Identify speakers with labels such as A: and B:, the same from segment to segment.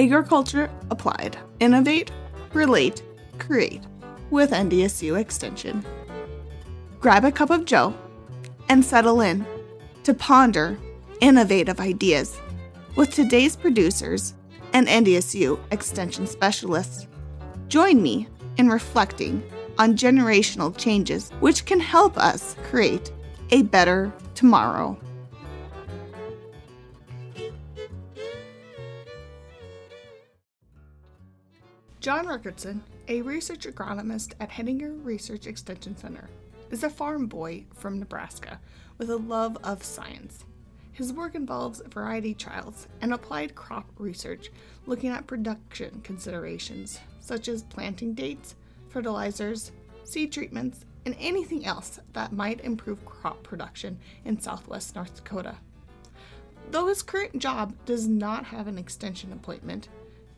A: Agriculture Applied. Innovate, relate, create with NDSU Extension. Grab a cup of Joe and settle in to ponder innovative ideas with today's producers and NDSU Extension specialists. Join me in reflecting on generational changes which can help us create a better tomorrow. John Rickertsen, a research agronomist at Hettinger Research Extension Center, is a farm boy from Nebraska with a love of science. His work involves variety trials and applied crop research looking at production considerations such as planting dates, fertilizers, seed treatments, and anything else that might improve crop production in southwest North Dakota. Though his current job does not have an extension appointment,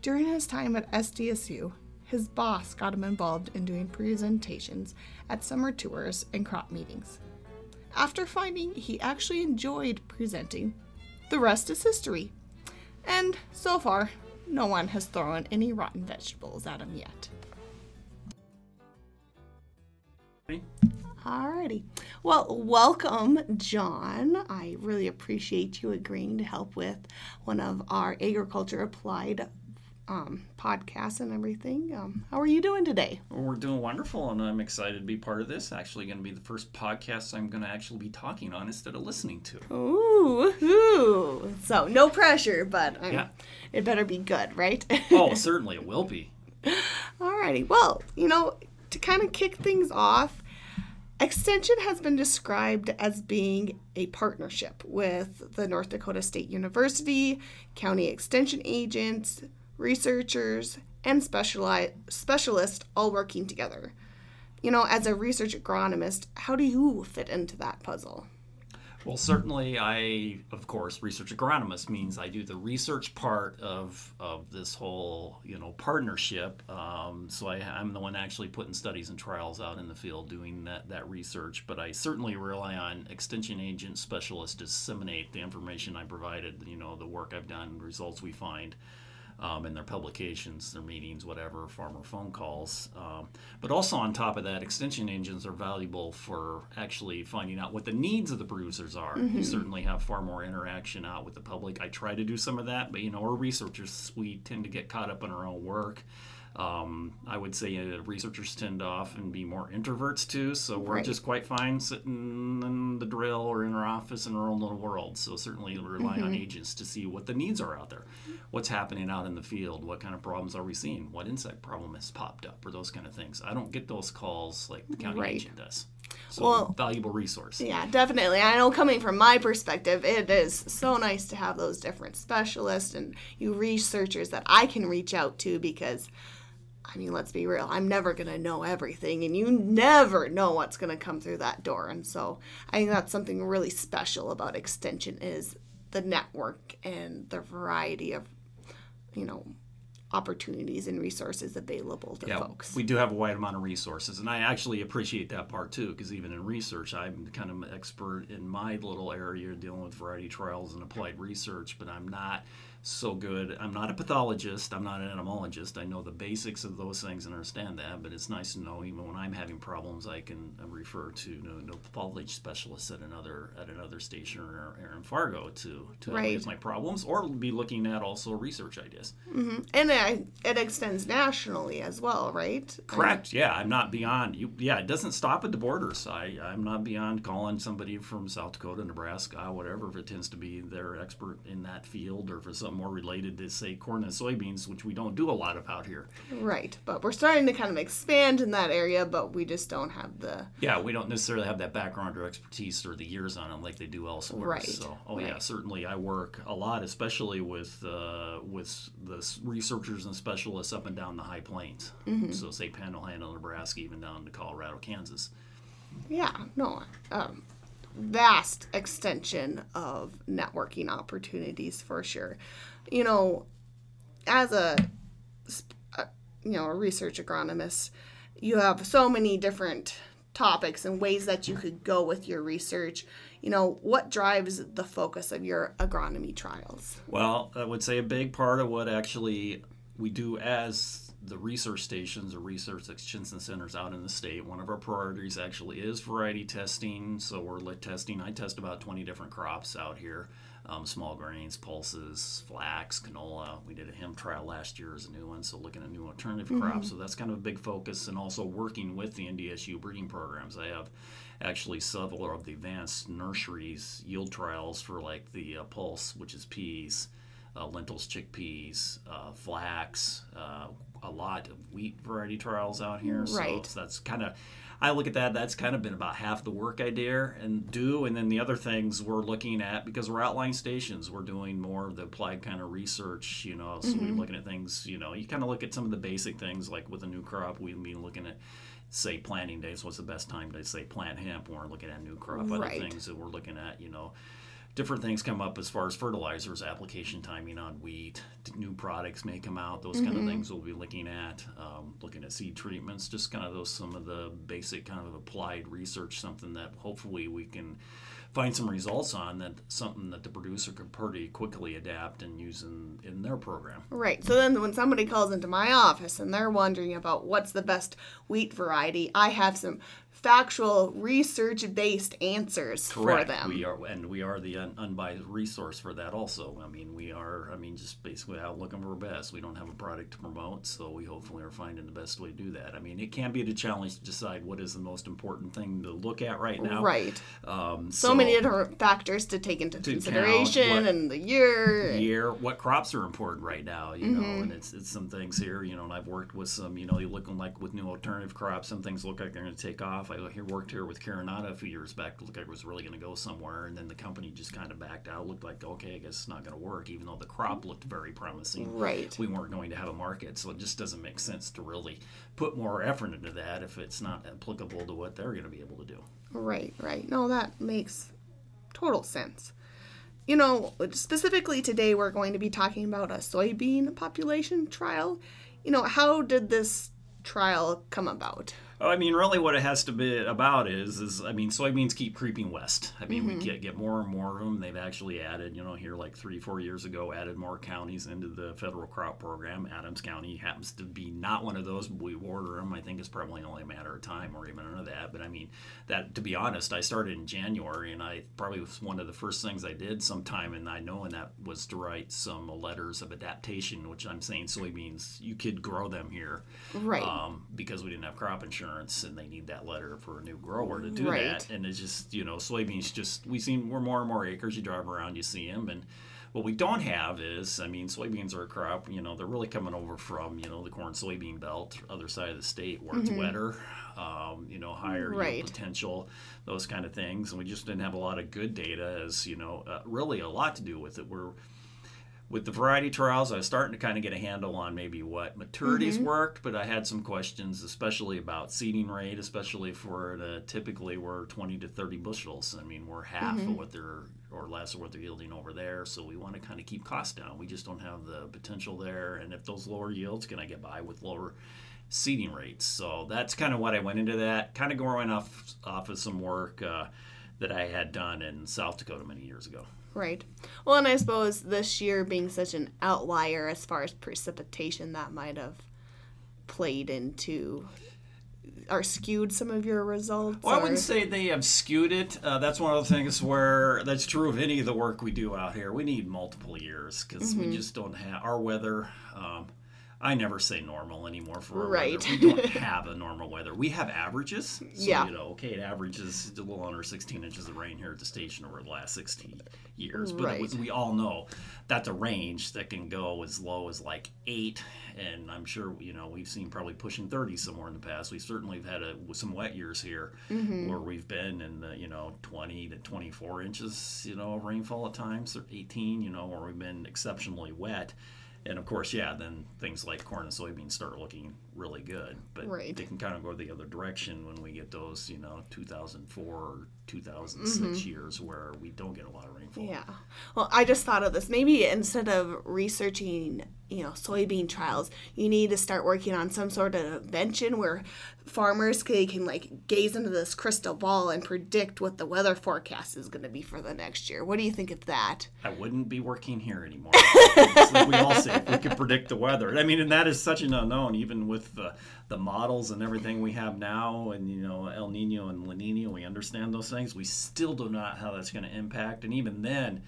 A: during his time at SDSU, his boss got him involved in doing presentations at summer tours and crop meetings. After finding he actually enjoyed presenting, the rest is history. And so far, no one has thrown any rotten vegetables at him yet. Alrighty. Well, welcome, John. I really appreciate you agreeing to help with one of our agriculture applied um, podcasts and everything. Um, how are you doing today?
B: We're doing wonderful, and I'm excited to be part of this. Actually, going to be the first podcast I'm going to actually be talking on instead of listening to.
A: Ooh, ooh. so no pressure, but yeah. it better be good, right?
B: oh, certainly it will be.
A: Alrighty. Well, you know, to kind of kick things off, Extension has been described as being a partnership with the North Dakota State University, county extension agents, researchers, and speciali- specialists all working together. You know, as a research agronomist, how do you fit into that puzzle?
B: Well, certainly, I, of course, research agronomist means I do the research part of, of this whole, you know, partnership. Um, so I, am the one actually putting studies and trials out in the field doing that, that research. But I certainly rely on extension agent specialists to disseminate the information I provided, you know, the work I've done, results we find um, in their publications, their meetings, whatever, farmer phone calls. Um, but also on top of that, extension agents are valuable for actually finding out what the needs of the producers are. Mm-hmm. You certainly have far more interaction out with the public. I try to do some of that, but you know, we're researchers. We tend to get caught up in our own work. Um, I would say uh, researchers tend to often be more introverts too, so we're right. just quite fine sitting in the drill or in our office in our own little world. So certainly rely mm-hmm. on agents to see what the needs are out there, what's happening out in the field, what kind of problems are we seeing, what insect problem has popped up, or those kind of things. I don't get those calls like the county right. agent does. So well, valuable resource.
A: Yeah, definitely. I know coming from my perspective, it is so nice to have those different specialists and you researchers that I can reach out to because I mean, let's be real. I'm never going to know everything, and you never know what's going to come through that door. And so I think that's something really special about Extension is the network and the variety of, you know, opportunities and resources available to
B: yeah,
A: folks.
B: We do have a wide amount of resources, and I actually appreciate that part too, because even in research, I'm kind of an expert in my little area dealing with variety trials and applied research, but I'm not – so good. I'm not a pathologist. I'm not an entomologist. I know the basics of those things and understand that, but it's nice to know even when I'm having problems, I can uh, refer to you know, no pathology specialists at another at another station or, or in Fargo to to right. my problems, or be looking at also research ideas.
A: Mm-hmm. And it, it extends nationally as well, right?
B: Correct. yeah, I'm not beyond you. Yeah, it doesn't stop at the borders. I I'm not beyond calling somebody from South Dakota, Nebraska, whatever, if it tends to be their expert in that field, or for some more related to say corn and soybeans, which we don't do a lot of out here.
A: Right, but we're starting to kind of expand in that area, but we just don't have the
B: yeah, we don't necessarily have that background or expertise or the years on it like they do elsewhere.
A: Right.
B: So, oh
A: right.
B: yeah, certainly I work a lot, especially with uh, with the researchers and specialists up and down the high plains. Mm-hmm. So say Panhandle, Nebraska, even down to Colorado, Kansas.
A: Yeah, no, um, vast extension of networking opportunities for sure. You know, as a uh, you know a research agronomist, you have so many different topics and ways that you could go with your research. You know, what drives the focus of your agronomy trials?
B: Well, I would say a big part of what actually we do as the research stations or research extension centers out in the state. One of our priorities actually is variety testing. So we're lit testing. I test about 20 different crops out here um, small grains, pulses, flax, canola. We did a hemp trial last year as a new one, so looking at new alternative mm-hmm. crops. So that's kind of a big focus, and also working with the NDSU breeding programs. I have actually several of the advanced nurseries yield trials for like the uh, pulse, which is peas. Uh, lentils, chickpeas, uh, flax, uh, a lot of wheat variety trials out here.
A: Right.
B: So that's kind of I look at that. That's kind of been about half the work I dare and do, and then the other things we're looking at because we're outlying stations. We're doing more of the applied kind of research. You know, so mm-hmm. we're looking at things. You know, you kind of look at some of the basic things like with a new crop. We've been looking at say planting days. What's the best time to say plant hemp? When we're looking at new crop. Other right. things that we're looking at. You know different things come up as far as fertilizers, application timing on wheat, new products may come out. Those mm-hmm. kind of things we'll be looking at. Um, looking at seed treatments, just kind of those some of the basic kind of applied research, something that hopefully we can find some results on that something that the producer could pretty quickly adapt and use in, in their program.
A: Right. So then when somebody calls into my office and they're wondering about what's the best wheat variety, I have some factual, research-based answers
B: Correct.
A: for them.
B: We are, and we are the un- unbiased resource for that. Also, I mean, we are. I mean, just basically out looking for the best. We don't have a product to promote, so we hopefully are finding the best way to do that. I mean, it can be a challenge to decide what is the most important thing to look at right now.
A: Right. Um, so, so, many different factors to take into to consideration, and the year.
B: Year. What crops are important right now? You mm-hmm. know, and it's it's some things here. You know, and I've worked with some. You know, you're looking like with new alternative crops, some things look like they're going to take off. I here worked here with Carinata a few years back. Looked like it was really going to go somewhere, and then the company just kind of backed out. Looked like okay, I guess it's not going to work, even though the crop looked very promising.
A: Right.
B: We weren't going to have a market, so it just doesn't make sense to really put more effort into that if it's not applicable to what they're going to be able to do.
A: Right. Right. No, that makes total sense. You know, specifically today, we're going to be talking about a soybean population trial. You know, how did this trial come about?
B: I mean, really, what it has to be about is, is I mean, soybeans keep creeping west. I mean, mm-hmm. we get get more and more of them. They've actually added, you know, here like three, four years ago, added more counties into the federal crop program. Adams County happens to be not one of those. But we order them. I think it's probably only a matter of time, or even under that. But I mean, that to be honest, I started in January, and I probably was one of the first things I did sometime, and I know, and that was to write some letters of adaptation, which I'm saying soybeans, you could grow them here,
A: right?
B: Um, because we didn't have crop insurance insurance and they need that letter for a new grower to do right. that. And it's just, you know, soybeans just, we see we're more and more acres. You drive around, you see them. And what we don't have is, I mean, soybeans are a crop, you know, they're really coming over from, you know, the corn soybean belt, other side of the state where it's mm-hmm. wetter, um, you know, higher right. potential, those kind of things. And we just didn't have a lot of good data as, you know, uh, really a lot to do with it. We're, with the variety trials, I was starting to kind of get a handle on maybe what maturities mm-hmm. worked, but I had some questions, especially about seeding rate, especially for the typically we're 20 to 30 bushels. I mean, we're half mm-hmm. of what they're or less of what they're yielding over there. So we want to kind of keep costs down. We just don't have the potential there. And if those lower yields, can I get by with lower seeding rates? So that's kind of what I went into that, kind of going off off of some work uh, that I had done in South Dakota many years ago.
A: Right. Well, and I suppose this year being such an outlier as far as precipitation, that might have played into or skewed some of your results?
B: Well, I wouldn't say they have skewed it. Uh, that's one of the things where that's true of any of the work we do out here. We need multiple years because mm-hmm. we just don't have our weather. Um, I never say normal anymore for right. weather. We don't have a normal weather. We have averages. So,
A: yeah.
B: You know, okay, it averages a little under 16 inches of rain here at the station over the last 16 years. But right. we all know that's a range that can go as low as like eight, and I'm sure you know we've seen probably pushing 30 somewhere in the past. We certainly have had a, some wet years here mm-hmm. where we've been in the you know 20 to 24 inches you know of rainfall at times, or 18 you know where we've been exceptionally wet and of course, yeah, then things like corn and soybeans start looking really good. But right. they can kind of go the other direction when we get those, you know, 2004 or 2006 mm-hmm. years where we don't get a lot of rainfall.
A: Yeah. Well, I just thought of this. Maybe instead of researching you know soybean trials you need to start working on some sort of invention where farmers can, can like gaze into this crystal ball and predict what the weather forecast is going to be for the next year what do you think of that
B: I wouldn't be working here anymore. We all say, we could predict the weather. I mean, and that is such an unknown, even with the, the models and everything we have now, and you know, El Nino and La Nina, we understand those things. We still do not know how that's going to impact, and even then,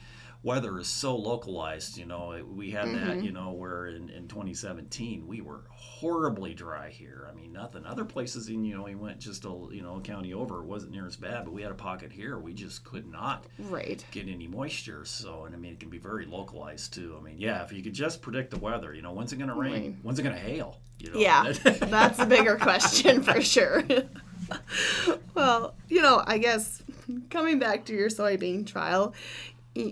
B: weather is so localized. You know, we had that. Mm-hmm. You know, where in, in 2017 we were horribly dry here. I mean, nothing. Other places, in you know, we went just a you know a county over, it wasn't near as bad, but we had a pocket here. We just could not
A: right
B: get any moisture. So, and I mean, it can be very localized too. I mean, yeah, if you could just predict the weather, you know, when's it going to rain?
A: Right.
B: When's it going to hail? You know,
A: yeah that's a bigger question for sure well you know i guess coming back to your soybean trial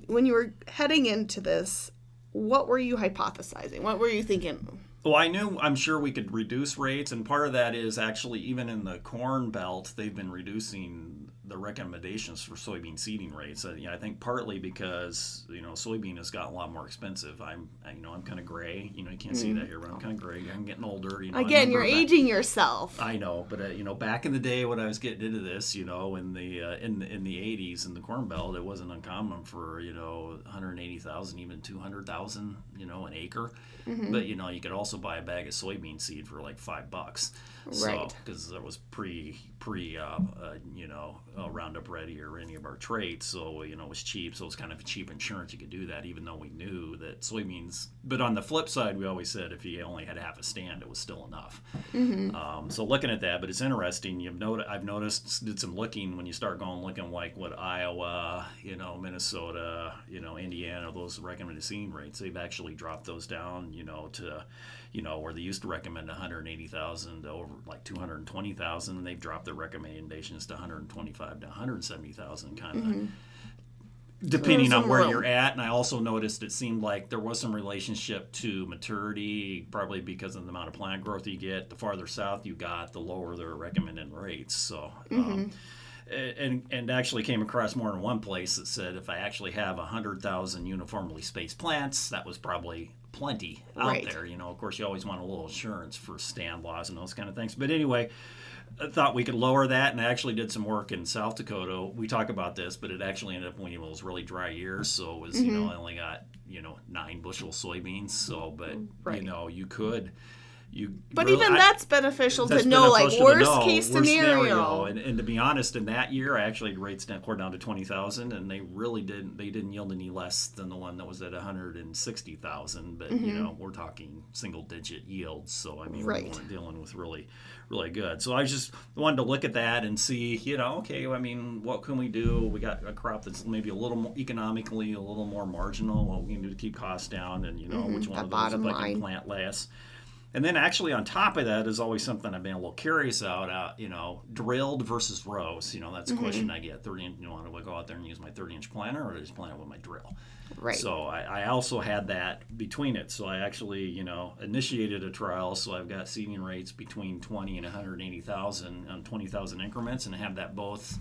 A: when you were heading into this what were you hypothesizing? What were you thinking?
B: Well, I knew I'm sure we could reduce rates, and part of that is actually even in the corn belt, they've been reducing the recommendations for soybean seeding rates. Uh, you know, I think partly because you know soybean has gotten a lot more expensive. I'm, I- you know, I'm kind of gray. You know, you can't see that here, but I'm kind of gray. I'm getting older. You know,
A: Mm. again you're
B: back-
A: aging yourself
B: I know, but uh, you know, back in the day when I was getting into this, you know, in the uh, in the, in the 80s in the Corn Belt, it wasn't uncommon for you know 180,000, even 200,000, you know, an acre.
A: Mm-hmm.
B: But you know, you could also buy a bag of soybean seed for like five bucks.
A: Right.
B: Because that was pre pre uh, uh, you know uh, Roundup Ready or any of our traits, so you know it was cheap. So it was kind of cheap insurance. You could do that, even though we knew that soybeans. But on the flip side, we always said if you only had half a stand, it was still enough. Um, so looking at that, but it's interesting. You've noted, I've noticed, did some looking when you start going looking like what Iowa, you know, Minnesota, you know, Indiana, those recommended seeding rates. They've actually dropped those down, you know, to, you know, where they used to recommend 180,000 to over like 220,000, and they've dropped their recommendations to 125 to 170,000, kind of depending
A: There's
B: on where
A: room.
B: you're at. And I also noticed it seemed like there was some relationship to maturity, probably because of the amount of plant growth you get. The farther south you got, the lower their recommended rates. So. Um, and and actually came across more than one place that said if I actually have hundred thousand uniformly spaced plants, that was probably plenty out
A: Right.
B: there. You know, of course, you always want a little insurance for stand laws and those kind of things. But anyway, I thought we could lower that, and I actually did some work in South Dakota. We talk about this, but it actually ended up when it was really dry years, so it was you
A: Mm-hmm.
B: know I only got you know nine bushel soybeans. So, but
A: Right.
B: you know you could. You
A: but
B: really-
A: even that's beneficial to know like
B: beneficial to
A: worst
B: know,
A: case
B: worst
A: scenario,
B: And, and to be honest, in that year, I actually had rates down, core down to twenty thousand, and they really didn't. They didn't yield any less than the one that was at one hundred and sixty thousand. But you know, we're talking single digit yields, so I mean,
A: Mm-hmm. Right.
B: we weren't dealing with really, really good. So I just wanted to look at that and see, you know, okay, I mean, what can we do? We got a crop that's maybe a little more economically, a little more marginal. What we can do to keep costs down, and you know, which one
A: that
B: of those if I can plant less. And then actually on top of that is always something I've been a little curious about. Uh, you know, drilled versus rows. You know, that's a question I get. Thirty. inch- You know, do I go out there and use my thirty-inch planter, or just plant it with my drill?
A: right?
B: So I, I also had that between it. So I actually, you know, initiated a trial. So I've got seeding rates between 20 and 180,000 on 20,000 increments, and I have that both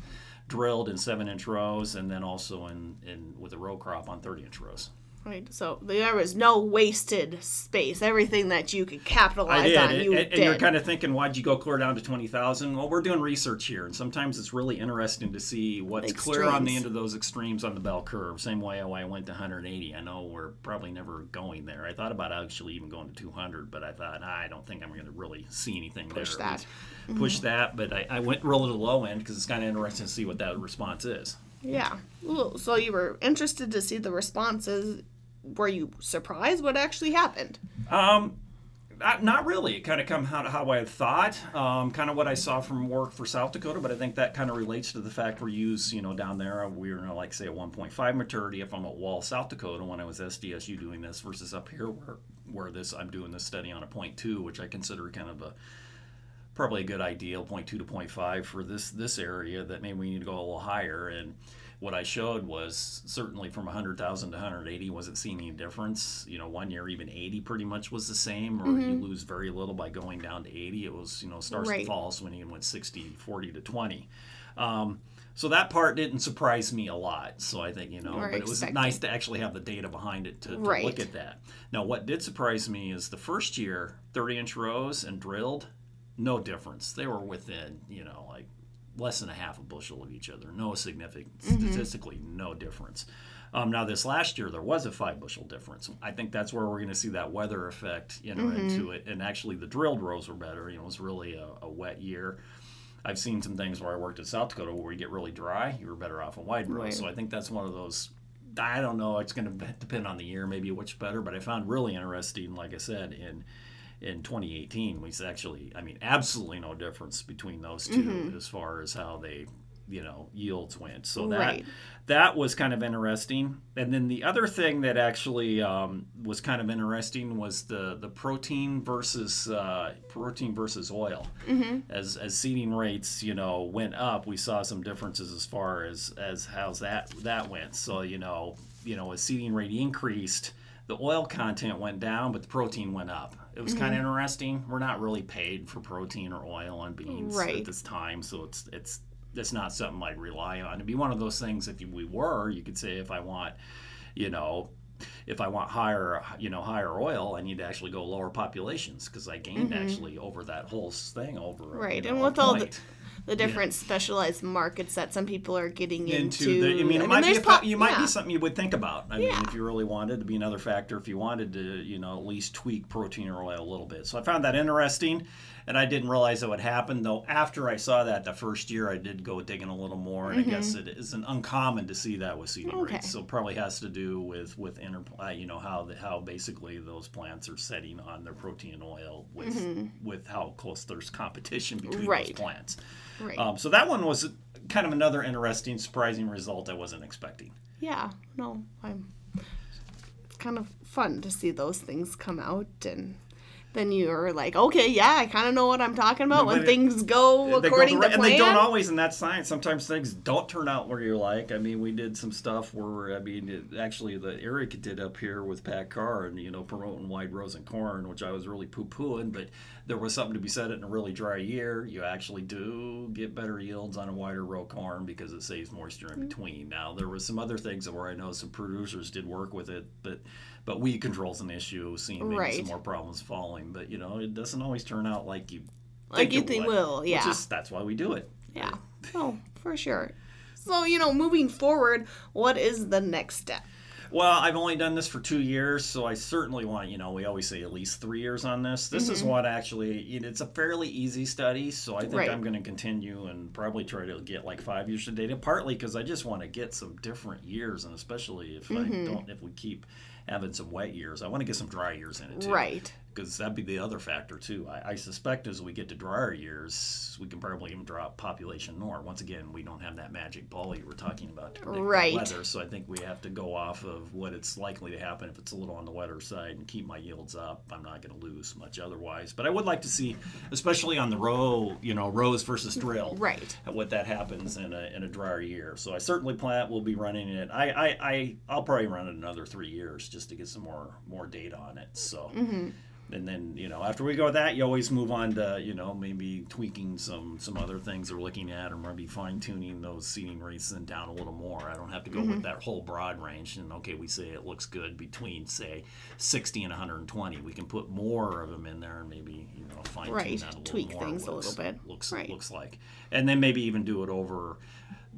B: drilled in seven-inch rows, and then also in, in with a row crop on 30-inch rows.
A: Right. So there was no wasted space. Everything that you could capitalize
B: I did,
A: on, you
B: and-
A: did.
B: and you're kind of thinking, why'd you go clear down to twenty thousand? Well, we're doing research here, and sometimes it's really interesting to see what's clear on the end of those extremes on the bell curve. Same way I went to 180. I know we're probably never going there. I thought about actually even going to 200, but I thought "Ah, I don't think I'm going to really see anything there.
A: Push
B: there.
A: that. Mm-hmm.
B: Push that, but I, I went real to the low end because it's kind of interesting to see what that response is.
A: Yeah. So you were interested to see the responses. Were you surprised what actually happened?
B: Um, not, not really. It kind of come how, how I had thought, um, kind of what I saw from work for South Dakota, but I think that kind of relates to the fact we use, you know, down there, we were, like, say, a 1.5 maturity if I'm at Wall, South Dakota, when I was SDSU doing this, versus up here where, where this I'm doing this study on a two, which I consider kind of a probably a good ideal 0.2 to 0.5 for this this area that maybe we need to go a little higher and what I showed was certainly from 100,000 to 180 wasn't seeing any difference. You know, one year even 80 pretty much was the same, or you lose very little by going down to 80. It was, you know, starts
A: Right.
B: fall. So when you went 60, 40 to 20. Um, So that part didn't surprise me a lot. So I think, you know,
A: We're
B: but it was
A: expecting.
B: nice to actually have the data behind it to, to
A: Right.
B: look at that. Now, what did surprise me is the first year, 30 inch rows and drilled, no difference. They were within, you know, like less than a half a bushel of each other. No significant,
A: Mm-hmm.
B: statistically, no difference. Um, now, this last year, there was a five bushel difference. I think that's where we're going to see that weather effect enter
A: Mm-hmm.
B: into it. And actually, the drilled rows were better. You know, it was really a, a wet year. I've seen some things where I worked in South Dakota where you get really dry, you were better off in wide rows.
A: Right.
B: So I think that's one of those. I don't know. It's going to depend on the year, maybe which better. But I found really interesting, like I said, in in 2018, we actually, I mean, absolutely no difference between those 2
A: Mm-hmm.
B: as far as how they, you know, yields went. So that
A: Right.
B: that was kind of interesting. And then the other thing that actually um, was kind of interesting was the the protein versus uh, protein versus oil.
A: Mm-hmm.
B: As as seeding rates, you know, went up, we saw some differences as far as as how's that that went. So you know, you know, as seeding rate increased, the oil content went down, but the protein went up. It was
A: Mm-hmm.
B: kind of interesting. We're not really paid for protein or oil on beans
A: Right.
B: at this time, so it's it's it's not something I'd rely on. It'd be one of those things. If we were, you could say if I want, you know, if I want higher, you know, higher oil, I need to actually go lower populations because I gained actually over that whole thing over
A: Mm-hmm. Right,
B: you
A: and
B: know, a
A: with all
B: point
A: The different specialized markets that some people are getting into.
B: into the, I mean, it might be a,
A: po-
B: po- you might
A: yeah.
B: be something you would think about. I mean, if you really wanted to be another factor, if you wanted to, you know, at least tweak protein or oil a little bit. So I found that interesting, and I didn't realize that would happen. Though after I saw that the first year, I did go digging a little more, and I guess it isn't uncommon to see that with seeding
A: Mm-hmm. Okay.
B: rates. So it probably has to do with with inter, uh, you know, how the, how basically those plants are setting on their protein and oil with with how close there's competition between
A: Mm-hmm. Right.
B: those plants.
A: Right.
B: Um, so that one was kind of another interesting, surprising result I wasn't expecting.
A: yeah. No, I'm. It's kind of fun to see those things come out and. Then you're like, okay, yeah, I kind of know what I'm talking about when
B: it-
A: things go
B: go
A: according
B: the
A: to
B: right-
A: plan.
B: and they don't always in that science. Sometimes things don't turn out where you like. I mean, we did some stuff where I mean, it, actually, the Eric did up here with Pat Carr and you know promoting wide rows and corn, which I was really poo pooing. But there was something to be said in a really dry year. You actually do get better yields on a wider row corn because it saves moisture
A: Mm-hmm.
B: in between. Now there was some other things where I know some producers did work with it, but but weed control's an issue. Seeing maybe
A: Right.
B: some more problems falling, but you know it doesn't always turn out like you
A: Like you
B: it
A: think
B: would,
A: will, yeah.
B: just that's why we do it.
A: Yeah. Oh, for sure. So, you know, moving forward, what is the next step?
B: Well, I've only done this for two years, so I certainly want, you know, we always say at least three years on this. This is what actually, it's a fairly easy study, so I think
A: Mm-hmm. Right.
B: I'm going to continue and probably try to get like five years of data, partly because I just want to get some different years, and especially if
A: Mm-hmm.
B: I don't, if we keep having some wet years, I want to get some dry years in it too.
A: Right.
B: Because that'd be the other factor too. I, I suspect as we get to drier years, we can probably even drop population more. Once again, we don't have that magic ball you were talking about to predict
A: Right.
B: the weather, so I think we have to go off of what it's likely to happen if it's a little on the wetter side and keep my yields up. I'm not going to lose much otherwise, but I would like to see, especially on the row, you know, rows versus drill,
A: Right.
B: what that happens in a, in a drier year. So I certainly plan we'll be running it. I, I, I I'll probably run it another three years just to get some more more data on it. So. Mm-hmm. And then you know after we go with that, you always move on to you know maybe tweaking some some other things we're looking at, or maybe fine tuning those seating rates and down a little more. I don't have to go with that whole broad range. And okay, we say it looks good between say 60 and 120. We can put more of them in there and maybe you know fine tune
A: Right,
B: that a little bit.
A: tweak
B: more.
A: things a little bit.
B: Looks
A: Right.
B: looks like, and then maybe even do it over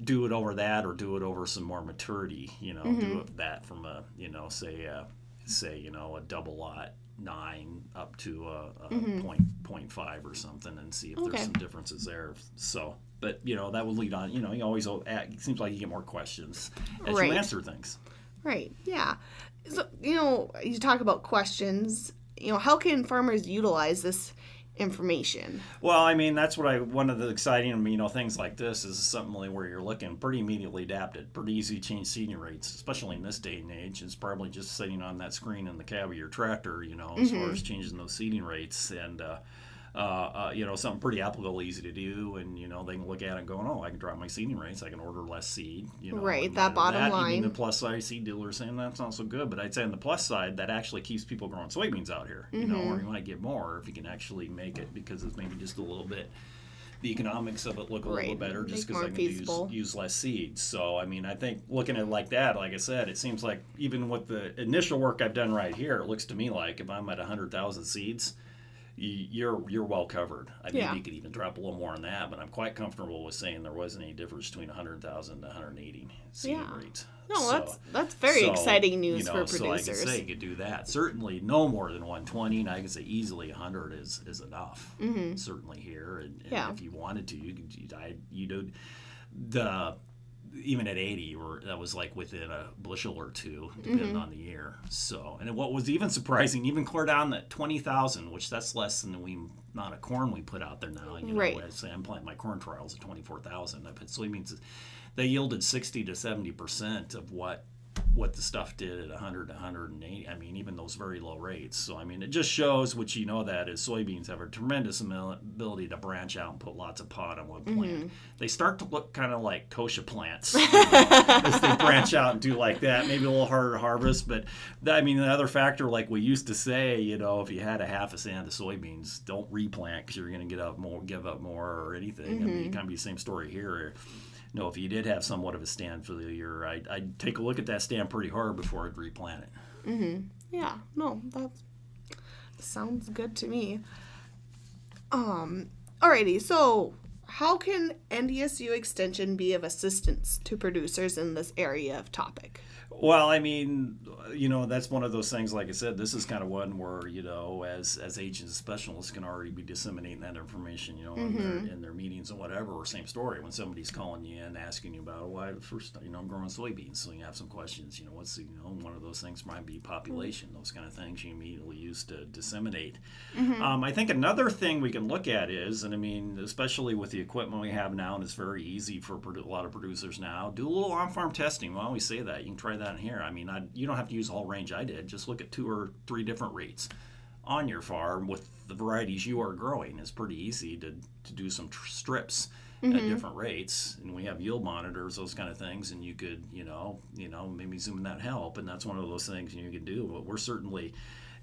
B: do it over that or do it over some more maturity you know
A: Mm-hmm.
B: do it that from a you know say uh say you know a double lot nine up to a, a point point five or something and see if
A: Mm-hmm. Okay.
B: there's some differences there so but you know that will lead on you know you always it seems like you get more questions as
A: Right.
B: you answer things
A: Right. Yeah. So, you know, you talk about questions. You know, how can farmers utilize this information?
B: Well, I mean, that's what I one of the exciting, you know, things like this is something like where you're looking pretty immediately adapted, pretty easy to change seeding rates, especially in this day and age. It's probably just sitting on that screen in the cab of your tractor, you know, as far as changing those seeding rates and. Uh, uh, uh, you know, something pretty applicable, easy to do, and you know they can look at it and go, "Oh, I can drop my seeding rates. I can order less seed." You know,
A: Right, that bottom
B: Even
A: line.
B: the plus size seed dealers saying that's not so good, but I'd say on the plus side, that actually keeps people growing soybeans out here. You know,
A: Mm-hmm.
B: or you might get more if you can actually make it because it's maybe just a little bit the economics of it look a
A: Right,
B: little better just because I can use,
A: feasible.
B: use less seeds. So I mean, I think looking at it like that, like I said, it seems like even with the initial work I've done right here, it looks to me like if I'm at hundred thousand seeds, y- you're you're well covered. I mean,
A: Yeah.
B: you could even drop a little more on that, but I'm quite comfortable with saying there wasn't any difference between 100,000 to 180 seed
A: Yeah.
B: rates.
A: No,
B: So-
A: that's that's very
B: so,
A: exciting news
B: you know,
A: for
B: So I
A: producers.
B: could say you could do that. Certainly, no more than 120, and I could say easily 100 is is enough. Certainly here, and, and
A: Mm-hmm. Yeah.
B: if you wanted to, you could. You, I, you do the even at 80, you were that was like within a bushel or two, depending
A: Mm-hmm.
B: on the year. So, and what was even surprising, even clear down that 20,000, which that's less than we amount of corn we put out there now. You know,
A: Right.
B: I say I'm planting my corn trials at 24,000. I put soybeans. They yielded 60 to 70 percent of what what the stuff did at 100 to 180. I mean, even those very low rates. So, I mean, it just shows what you know that is soybeans have a tremendous ability to branch out and put lots of pod on one plant. Mm-hmm. They start to look kind of like kochia plants as they branch out and do like that. Maybe a little harder to harvest, but that, I mean, the other factor, like we used to say, you know, if you had a half a stand of soybeans, don't replant because you're going to get up more, give up more or anything. I mean, it mm-hmm. kind of be the same story here. No, if you did have somewhat of a stand year, I'd, I'd take a look at that stand pretty hard before I'd replant it.
A: Yeah, no, that sounds good to me. Um, alrighty, so how can NDSU Extension be of assistance to producers in this area of topic?
B: Well, I mean, you know, that's one of those things. Like I said, this is kind of one where you know, as as agents and specialists can already be disseminating that information, you know, in, their, in their meetings and whatever. Or same story when somebody's calling you in asking you about why the first, you know, I'm growing soybeans, so you have some questions. You know, what's the, you know, one of those things might be population, those kind of things you immediately use to disseminate. Um, I think another thing we can look at is, and I mean, especially with the equipment we have now, and it's very easy for a lot of producers now, do a little on-farm testing. Why don't We always say that. You can try that here. I mean, I, you don't have to use the whole range I did. Just look at two or three different rates on your farm with the varieties you are growing. It's pretty easy to, to do some tr- strips at different rates, and we have yield monitors, those kind of things, and you could, you know, you know, maybe zoom in that help, and that's one of those things you can do. But we're certainly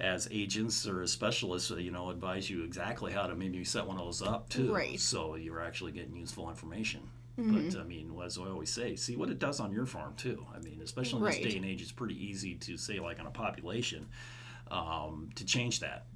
B: as agents or as specialists, uh, you know, advise you exactly how to maybe set one of those up too.
A: Right.
B: So you're actually getting useful information. But I mean, as I always say, see what it does on your farm too. I mean, especially in
A: Right.
B: this day and age, it's pretty easy to say, like on a population, um, to change that.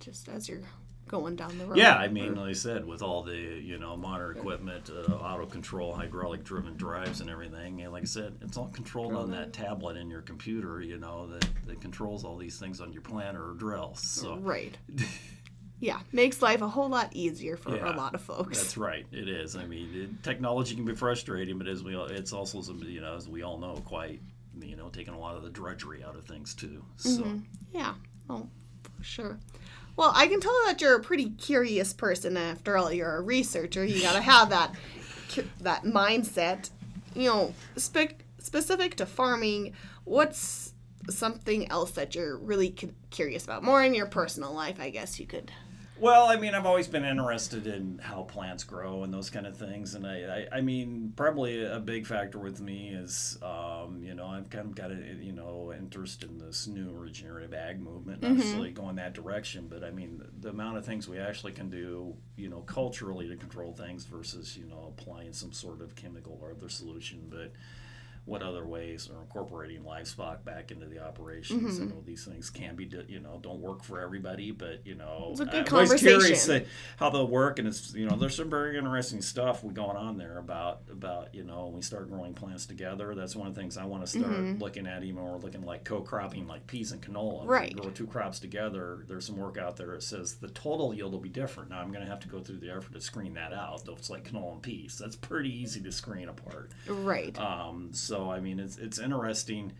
A: Just as you're going down the road.
B: Yeah, I mean, like I said, with all the you know modern equipment, uh, auto control, hydraulic driven drives, and everything, and like I said, it's all controlled on that tablet in your computer. You know that, that controls all these things on your planter or drill. So
A: Right. yeah, makes life a whole lot easier for
B: Yeah,
A: a lot of folks.
B: That's right. It is. I mean, it, technology can be frustrating, but as we it's also some, you know as we all know, quite you know taking a lot of the drudgery out of things too. So mm-hmm.
A: Yeah. Oh, for sure. Well, I can tell that you're a pretty curious person. After all, you're a researcher. You gotta have that that mindset. You know, spe- specific to farming. What's something else that you're really curious about? More in your personal life, I guess you could.
B: Well, I mean, I've always been interested in how plants grow and those kind of things, and I, I, I mean, probably a big factor with me is, um, you know, I've kind of got a, you know, interest in this new regenerative ag movement, not necessarily going that direction, but I mean, the, the amount of things we actually can do, you know, culturally to control things versus, you know, applying some sort of chemical or other solution, but what other ways are incorporating livestock back into the operations.
A: Mm-hmm.
B: I know these things can be, you know, don't work for everybody, but you know,
A: It's a good
B: I'm always curious
A: conversation.
B: that- how they'll work, and it's you know, there's some very interesting stuff going on there about about you know, when we start growing plants together. That's one of the things I want to start looking at, even when we're looking like co-cropping, like peas and canola.
A: Right.
B: grow two crops together. There's some work out there that says the total yield will be different. Now I'm going to have to go through the effort to screen that out. Though it's like canola and peas, that's pretty easy to screen apart.
A: Right.
B: Um, so I mean, it's it's interesting.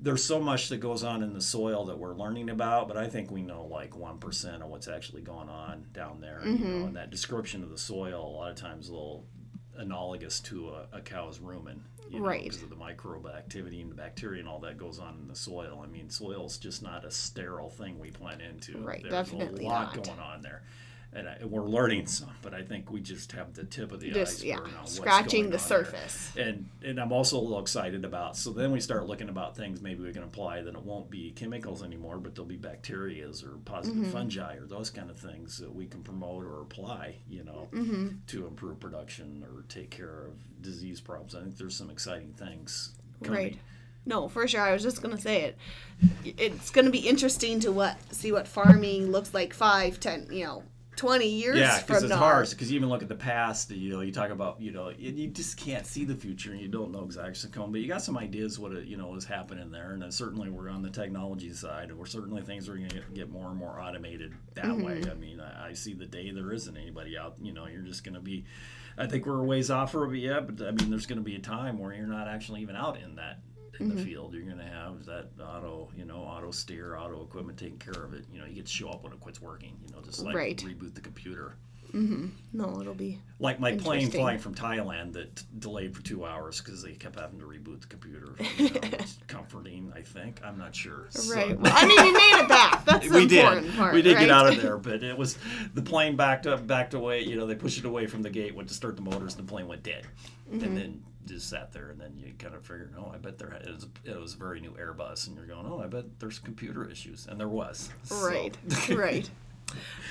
B: There's so much that goes on in the soil that we're learning about, but I think we know like one percent of what's actually going on down there. And, You know, mm-hmm. and that description of the soil a lot of times a little analogous to a, a cow's rumen, you know,
A: Right.
B: because of the microbe activity and the bacteria and all that goes on in the soil. I mean, soil's just not a sterile thing we plant into.
A: Right,
B: There's
A: definitely
B: a lot
A: not.
B: going on there. And, I, we're learning some, but I think we just have the tip of the
A: Just
B: iceberg
A: yeah, scratching the surface.
B: There. And and I'm also a little excited about. So then we start looking about things maybe we can apply that it won't be chemicals anymore, but there'll be bacterias or positive
A: Mm-hmm.
B: fungi or those kind of things that we can promote or apply, you know,
A: Mm-hmm.
B: to improve production or take care of disease problems. I think there's some exciting things. Coming.
A: Right. No, for sure. I was just gonna say it. It's gonna be interesting to what see what farming looks like five, ten, you know, twenty years
B: Yeah, because it's
A: now.
B: hard. Because you even look at the past, you know, you talk about, you know, you, you just can't see the future and you don't know exactly what's coming. But you got some ideas what, it, you know, is happening there. And then certainly we're on the technology side. And we're certainly things are going to get more and more automated that
A: Mm-hmm.
B: way. I mean, I, I see the day there isn't anybody out, you know, you're just going to be, I think we're a ways off from it yet. But I mean, there's going to be a time where you're not actually even out in that. In
A: Mm-hmm.
B: the field, you're going to have that auto, you know, auto steer, auto equipment taking care of it. You know, you get to show up when it quits working. You know, just like
A: Right.
B: reboot the computer Mm-hmm.
A: No, it'll be
B: like my plane flying from Thailand that t- delayed for two hours because they kept having to reboot the computer. You know, it's comforting, I think. I'm not sure. So-
A: right. Well, I mean, we made it back. That's the
B: we did.
A: part.
B: we did
A: right?
B: get out of there, but it was the plane backed up, backed away. You know, they pushed it away from the gate, went to start the motors, and the plane went dead,
A: Mm-hmm.
B: and then just sat there. And then you kind of figured, oh, I bet there it was, it was a very new Airbus, and you're going, oh, I bet there's computer issues, and there was. So-
A: Right. right.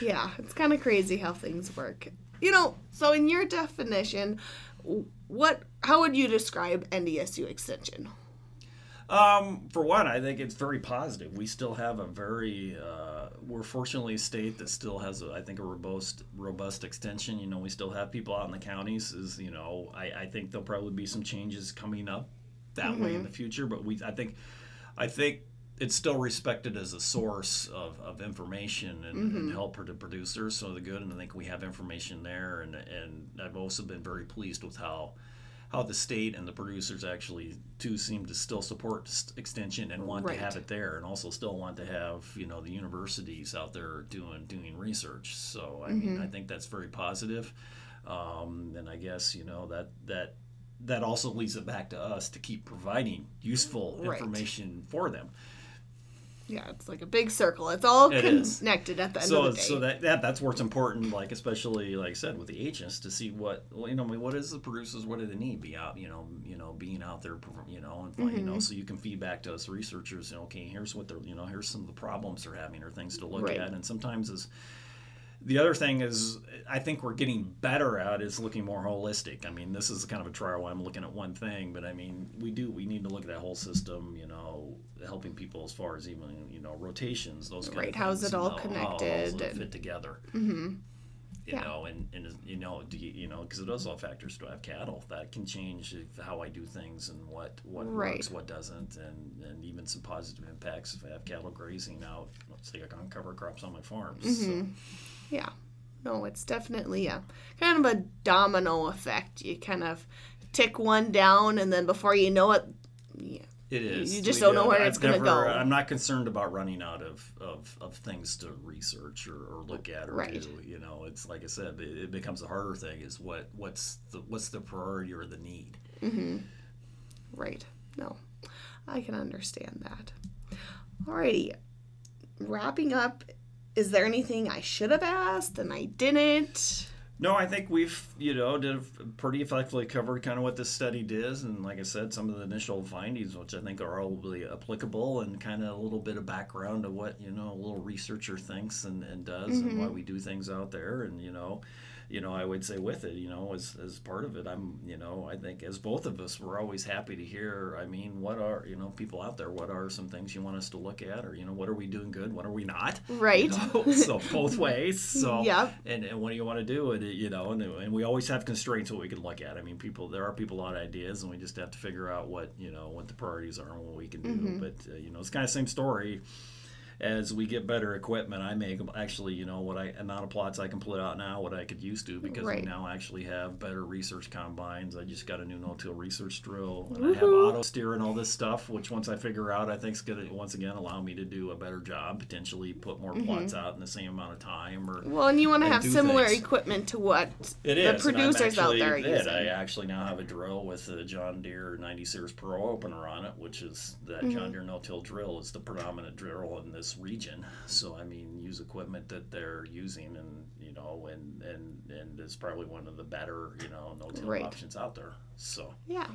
A: Yeah, it's kind of crazy how things work. You know, so in your definition, what how would you describe NDSU extension?
B: Um, for one, I think it's very positive. We still have a very, uh, we're fortunately a state that still has, a, I think, a robust, robust extension. You know, we still have people out in the counties. Is you know, I, I think there'll probably be some changes coming up that way in the future. But we, I think, I think it's still respected as a source of, of information and, and help the producers. So the good, and I think we have information there. And and I've also been very pleased with how how the state and the producers actually too seem to still support extension and want
A: Right.
B: to have it there, and also still want to have you know the universities out there doing doing research. So I mean, I think that's very positive. Um, and I guess you know that that that also leads it back to us to keep providing useful
A: Right.
B: information for them.
A: Yeah, it's like a big circle. It's all
B: It is.
A: connected at the end
B: so
A: of the day.
B: so that, that that's where it's important like especially like i said with the agents to see what you know I mean, what is the producers what do they need be out you know you know being out there you know and you
A: Mm-hmm.
B: know so you can feed back to us researchers you know, okay here's what they're you know here's some of the problems they're having or things to look
A: Right.
B: at and sometimes is the other thing is i think we're getting better at is looking more holistic i mean this is kind of a trial where i'm looking at one thing but i mean we do we need to look at that whole system you know helping people as far as even you know rotations those kind
A: Right,
B: of
A: how's
B: things,
A: it all
B: know,
A: connected and-
B: fit together you
A: Yeah.
B: know and, and you know do you, you know because it does all factors do i have cattle that can change how i do things and what what
A: Right.
B: works what doesn't and and even some positive impacts if i have cattle grazing out let's say on cover crops on my farms
A: Mm-hmm.
B: so,
A: yeah. No, it's definitely a kind of a domino effect. You kind of tick one down, and then before you know it, yeah,
B: It is.
A: you just
B: We-
A: don't know where
B: I've
A: it's gonna go.
B: I'm not concerned about running out of, of, of things to research or, or look at or
A: Right.
B: do. You know, it's like I said, it, it becomes a harder thing. Is what what's the what's the priority or the need? Mm-hmm.
A: right. No, I can understand that. Alrighty, wrapping up. Is there anything I should have asked and I didn't?
B: No, I think we've you know did pretty effectively covered kind of what this study does, and like I said, some of the initial findings, which I think are all really applicable, and kind of a little bit of background of what you know a little researcher thinks and, and does, and why mm-hmm. we do things out there, and you know, you know, I would say with it, you know, as, as part of it, I'm, you know, I think as both of us, we're always happy to hear. I mean, what are you know people out there? What are some things you want us to look at, or you know, what are we doing good? What are we not?
A: Right.
B: You know? so both ways. So
A: Yep.
B: and, and what do you want to do? And you know, and, and we always have constraints what we can look at. I mean, people there are people a lot of ideas, and we just have to figure out what you know what the priorities are and what we can do. But uh, you know, it's kind of same story. As we get better equipment, I make actually, you know, what I amount of plots I can put out now, what I could used to, because
A: Right.
B: we now actually have better research combines. I just got a new no-till research drill, and I have auto steer and all this stuff, which once I figure out, I think is going to once again allow me to do a better job, potentially put more plots out in the same amount of time, or
A: Well, and you want to have similar
B: things.
A: equipment to what
B: it
A: the
B: is. I'm
A: producers out there are using.
B: I actually now have a drill with a John Deere 90 Series Pro opener on it, which is that
A: Mm-hmm.
B: John Deere no-till drill is the predominant drill in this this region. So I mean, use equipment that they're using, and you know, and and and it's probably one of the better you know no-till
A: Right.
B: options out there. So
A: Yeah,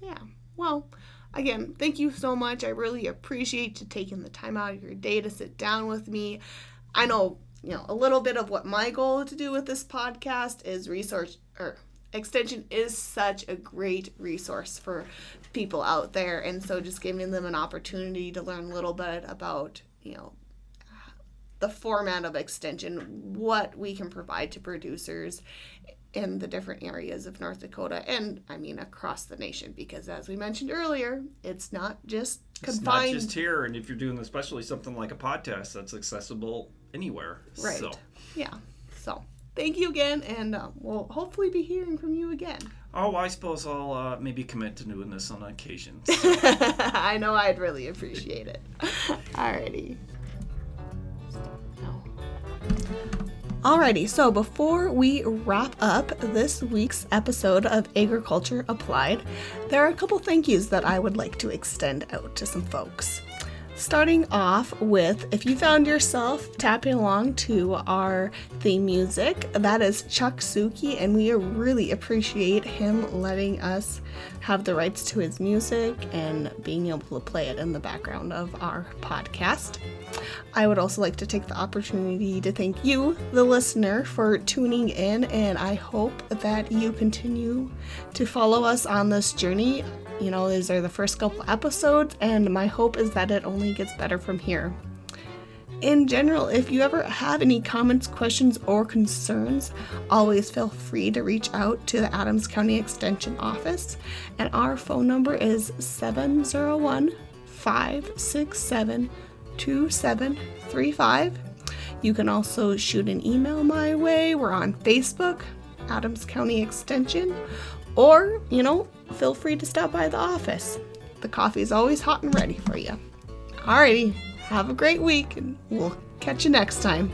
A: yeah. Well, again, thank you so much. I really appreciate you taking the time out of your day to sit down with me. I know, you know, a little bit of what my goal to do with this podcast is research or extension is such a great resource for people out there and so just giving them an opportunity to learn a little bit about, you know, the format of extension, what we can provide to producers in the different areas of North Dakota and I mean across the nation because as we mentioned earlier, it's not just confined.
B: it's not just here, and if you're doing especially something like a podcast, that's accessible anywhere.
A: right.
B: So.
A: Yeah. So, thank you again and uh, we'll hopefully be hearing from you again.
B: Oh, I suppose I'll uh, maybe commit to doing this on occasion.
A: I know I'd really appreciate it. Alrighty. Alrighty, so before we wrap up this week's episode of Agriculture Applied, there are a couple thank yous that I would like to extend out to some folks. Starting off with if you found yourself tapping along to our theme music, that is Chuck Suki, and we really appreciate him letting us have the rights to his music and being able to play it in the background of our podcast. I would also like to take the opportunity to thank you, the listener, for tuning in, and I hope that you continue to follow us on this journey. You know, these are the first couple episodes, and my hope is that it only gets better from here. In general, if you ever have any comments, questions, or concerns, always feel free to reach out to the Adams County Extension Office, and our phone number is 701 567 2735. You can also shoot an email my way. We're on Facebook, Adams County Extension, or, you know, feel free to stop by the office. The coffee is always hot and ready for you. Alrighty, have a great week, and we'll catch you next time.